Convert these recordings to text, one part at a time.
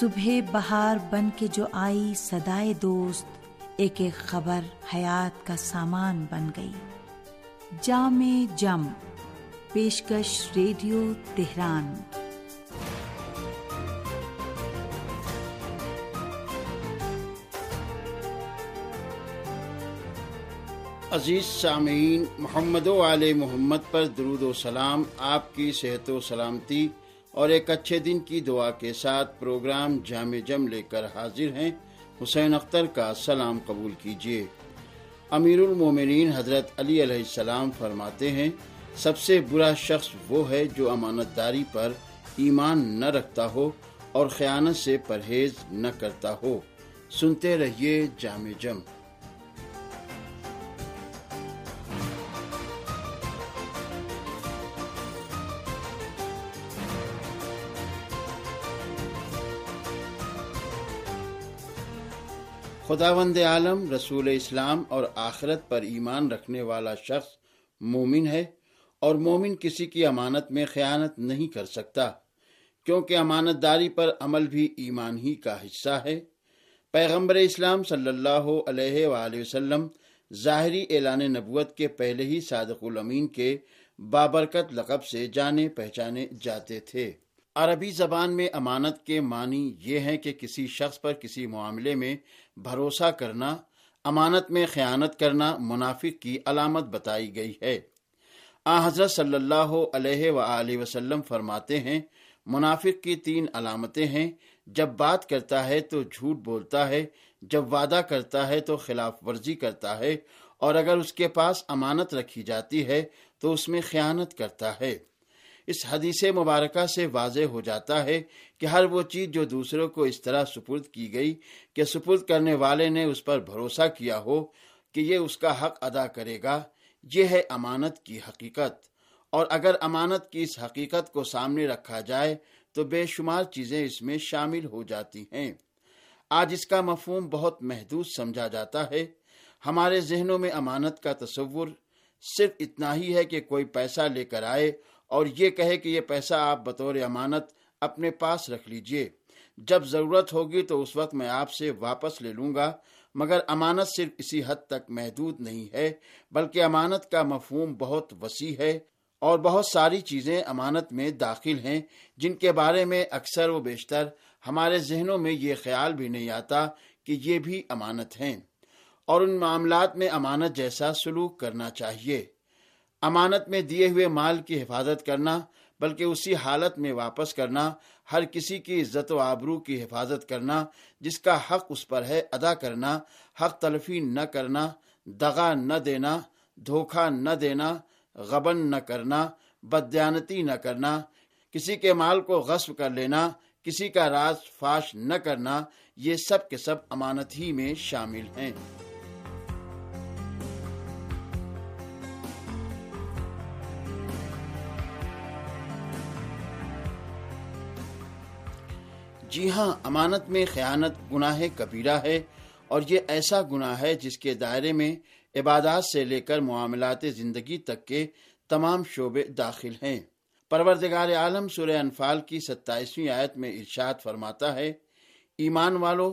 صبح بہار بن کے جو آئی سدائے دوست، ایک ایک خبر حیات کا سامان بن گئی۔ جام جم، پیشکش ریڈیو تہران۔ عزیز سامعین، محمد و علیہ محمد پر درود و سلام، آپ کی صحت و سلامتی۔ اور ایک اچھے دن کی دعا کے ساتھ پروگرام جامع جم لے کر حاضر ہیں۔ حسین اختر کا سلام قبول کیجیے۔ امیر المومنین حضرت علی علیہ السلام فرماتے ہیں، سب سے برا شخص وہ ہے جو امانت داری پر ایمان نہ رکھتا ہو اور خیانت سے پرہیز نہ کرتا ہو۔ سنتے رہیے جامع جم۔ خداوند عالم، رسول اسلام اور آخرت پر ایمان رکھنے والا شخص مومن ہے اور مومن کسی کی امانت میں خیانت نہیں کر سکتا، کیونکہ امانت داری پر عمل بھی ایمان ہی کا حصہ ہے۔ پیغمبر اسلام صلی اللہ علیہ وآلہ وسلم ظاہری اعلان نبوت کے پہلے ہی صادق الامین کے بابرکت لقب سے جانے پہچانے جاتے تھے۔ عربی زبان میں امانت کے معنی یہ ہے کہ کسی شخص پر کسی معاملے میں بھروسہ کرنا، امانت میں خیانت کرنا منافق کی علامت بتائی گئی ہے۔ آ، حضرت صلی اللہ علیہ و وسلم فرماتے ہیں، منافق کی تین علامتیں ہیں۔ جب بات کرتا ہے تو جھوٹ بولتا ہے، جب وعدہ کرتا ہے تو خلاف ورزی کرتا ہے۔ اور اگر اس کے پاس امانت رکھی جاتی ہے تو اس میں خیانت کرتا ہے۔ اس حدیث مبارکہ سے واضح ہو جاتا ہے کہ ہر وہ چیز جو دوسروں کو اس طرح سپرد کی گئی کہ سپرد کرنے والے نے اس پر بھروسہ کیا ہو کہ یہ اس کا حق ادا کرے گا، یہ ہے امانت کی حقیقت۔ اور اگر امانت کی اس حقیقت کو سامنے رکھا جائے تو بے شمار چیزیں اس میں شامل ہو جاتی ہیں۔ آج اس کا مفہوم بہت محدود سمجھا جاتا ہے۔ ہمارے ذہنوں میں امانت کا تصور صرف اتنا ہی ہے کہ کوئی پیسہ لے کر آئے اور یہ کہے کہ یہ پیسہ آپ بطور امانت اپنے پاس رکھ لیجیے۔ جب ضرورت ہوگی تو اس وقت میں آپ سے واپس لے لوں گا، مگر امانت صرف اسی حد تک محدود نہیں ہے، بلکہ امانت کا مفہوم بہت وسیع ہے اور بہت ساری چیزیں امانت میں داخل ہیں، جن کے بارے میں اکثر و بیشتر ہمارے ذہنوں میں یہ خیال بھی نہیں آتا کہ یہ بھی امانت ہیں۔ اور ان معاملات میں امانت جیسا سلوک کرنا چاہیے۔ امانت میں دیے ہوئے مال کی حفاظت کرنا، بلکہ اسی حالت میں واپس کرنا، ہر کسی کی عزت و آبرو کی حفاظت کرنا، جس کا حق اس پر ہے ادا کرنا، حق تلفی نہ کرنا، دغا نہ دینا، دھوکہ نہ دینا، غبن نہ کرنا، بدیانتی نہ کرنا، کسی کے مال کو غصب کر لینا، کسی کا راز فاش نہ کرنا، یہ سب کے سب امانت ہی میں شامل ہیں۔ جی ہاں امانت میں خیانت گناہ کبیرہ ہے اور یہ ایسا گناہ ہے جس کے دائرے میں عبادات سے لے کر معاملات زندگی تک کے تمام شعبے داخل ہیں۔ پروردگار عالم سورہ انفال کی ستائیسویں آیت میں ارشاد فرماتا ہے، ایمان والو،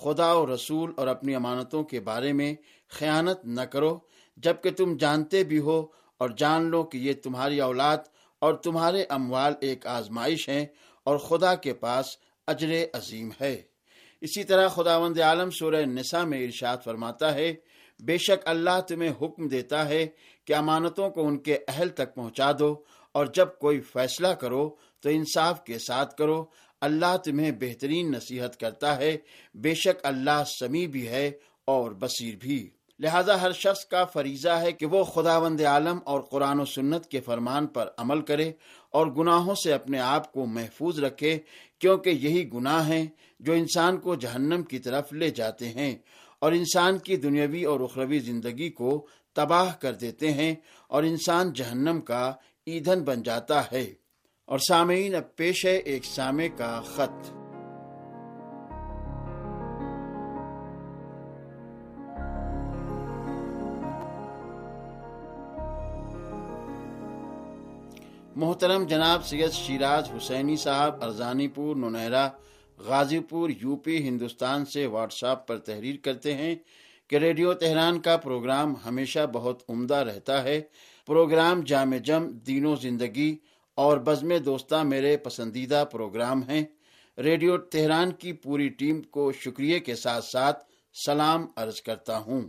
خدا و رسول اور اپنی امانتوں کے بارے میں خیانت نہ کرو، جبکہ تم جانتے بھی ہو اور جان لو کہ یہ تمہاری اولاد اور تمہارے اموال ایک آزمائش ہیں اور خدا کے پاس اجر عظیم ہے۔ اسی طرح خداوند عالم سورہ نساء میں ارشاد فرماتا ہے، بے شک اللہ تمہیں حکم دیتا ہے کہ امانتوں کو ان کے اہل تک پہنچا دو، اور جب کوئی فیصلہ کرو تو انصاف کے ساتھ کرو۔ اللہ تمہیں بہترین نصیحت کرتا ہے، بے شک اللہ سمیع بھی ہے اور بصیر بھی۔ لہذا ہر شخص کا فریضہ ہے کہ وہ خداوند عالم اور قرآن و سنت کے فرمان پر عمل کرے اور گناہوں سے اپنے آپ کو محفوظ رکھے، کیونکہ یہی گناہ ہیں جو انسان کو جہنم کی طرف لے جاتے ہیں اور انسان کی دنیاوی اور اخروی زندگی کو تباہ کر دیتے ہیں اور انسان جہنم کا ایندھن بن جاتا ہے۔ اور سامعین، اب پیش ہے ایک سامع کا خط۔ محترم جناب سید شیراز حسینی صاحب، ارزانی پور ننہرا غازی پور، یو پی، ہندوستان سے واٹس ایپ پر تحریر کرتے ہیں کہ ریڈیو تہران کا پروگرام ہمیشہ بہت عمدہ رہتا ہے۔ پروگرام جامع جم دینوں زندگی اور بزم دوستہ میرے پسندیدہ پروگرام ہیں۔ ریڈیو تہران کی پوری ٹیم کو شکریہ کے ساتھ ساتھ سلام عرض کرتا ہوں۔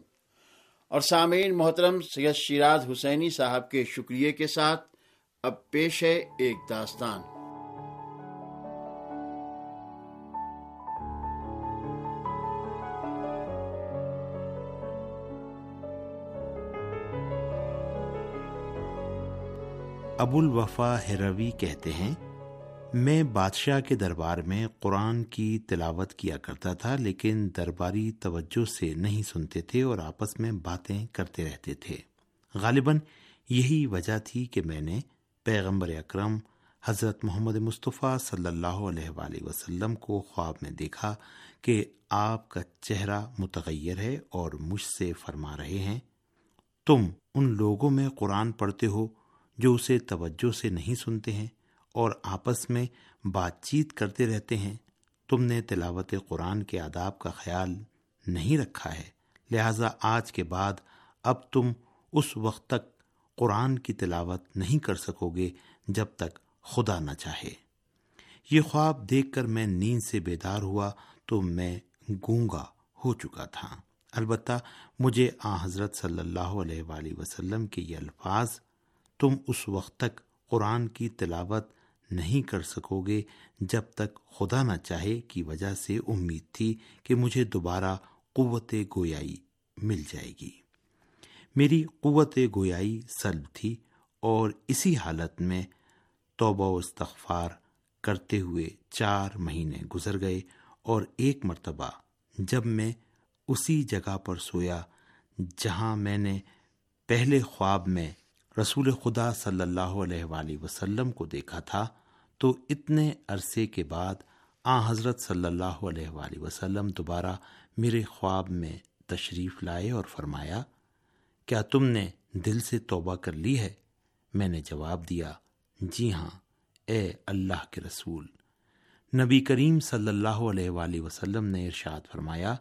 اور سامعین، محترم سید شیراز حسینی صاحب کے شکریہ کے ساتھ اب پیش ہے ایک داستان۔ ابو الوفا ہروی کہتے ہیں، میں بادشاہ کے دربار میں قرآن کی تلاوت کیا کرتا تھا، لیکن درباری توجہ سے نہیں سنتے تھے اور آپس میں باتیں کرتے رہتے تھے۔ غالباً یہی وجہ تھی کہ میں نے پیغمبر اکرم حضرت محمد مصطفیٰ صلی اللہ علیہ وآلہ وسلم کو خواب میں دیکھا کہ آپ کا چہرہ متغیر ہے اور مجھ سے فرما رہے ہیں، تم ان لوگوں میں قرآن پڑھتے ہو جو اسے توجہ سے نہیں سنتے ہیں اور آپس میں بات چیت کرتے رہتے ہیں۔ تم نے تلاوت قرآن کے آداب کا خیال نہیں رکھا ہے، لہذا آج کے بعد اب تم اس وقت تک قرآن کی تلاوت نہیں کر سکو گے جب تک خدا نہ چاہے۔ یہ خواب دیکھ کر میں نیند سے بیدار ہوا تو میں گونگا ہو چکا تھا۔ البتہ مجھے آ حضرت صلی اللہ علیہ وآلہ وسلم کے یہ الفاظ، تم اس وقت تک قرآن کی تلاوت نہیں کر سکو گے جب تک خدا نہ چاہے کی وجہ سے امید تھی کہ مجھے دوبارہ قوت گویائی مل جائے گی۔ میری قوت گویائی سلب تھی اور اسی حالت میں توبہ و استغفار کرتے ہوئے چار مہینے گزر گئے اور ایک مرتبہ جب میں اسی جگہ پر سویا جہاں میں نے پہلے خواب میں رسول خدا صلی اللہ علیہ وآلہ وسلم کو دیکھا تھا، تو اتنے عرصے کے بعد آ حضرت صلی اللہ علیہ وآلہ وسلم دوبارہ میرے خواب میں تشریف لائے اور فرمایا کیا تم نے دل سے توبہ کر لی ہے؟ میں نے جواب دیا جی ہاں اے اللہ کے رسول۔ نبی کریم صلی اللہ علیہ وآلہ وسلم نے ارشاد فرمایا،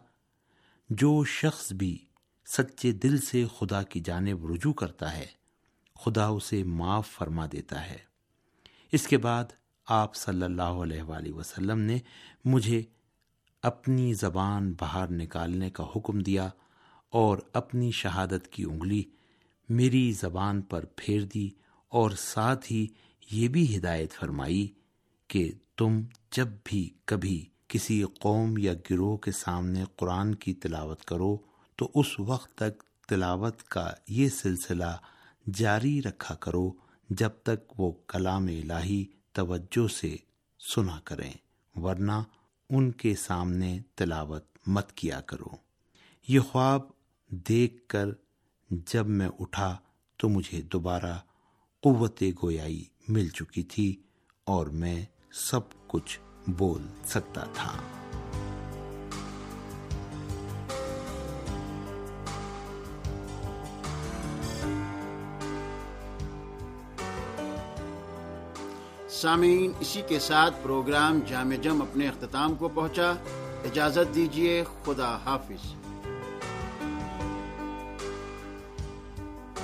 جو شخص بھی سچے دل سے خدا کی جانب رجوع کرتا ہے، خدا اسے معاف فرما دیتا ہے۔ اس کے بعد آپ صلی اللہ علیہ وآلہ وسلم نے مجھے اپنی زبان باہر نکالنے کا حکم دیا۔ اور اپنی شہادت کی انگلی میری زبان پر پھیر دی اور ساتھ ہی یہ بھی ہدایت فرمائی کہ تم جب بھی کبھی کسی قوم یا گروہ کے سامنے قرآن کی تلاوت کرو تو اس وقت تک تلاوت کا یہ سلسلہ جاری رکھا کرو جب تک وہ کلام الہی توجہ سے سنا کریں، ورنہ ان کے سامنے تلاوت مت کیا کرو۔ یہ خواب دیکھ کر جب میں اٹھا تو مجھے دوبارہ قوت گویائی مل چکی تھی اور میں سب کچھ بول سکتا تھا۔ سامعین، اسی کے ساتھ پروگرام جامع جم اپنے اختتام کو پہنچا۔ اجازت دیجیے خدا حافظ۔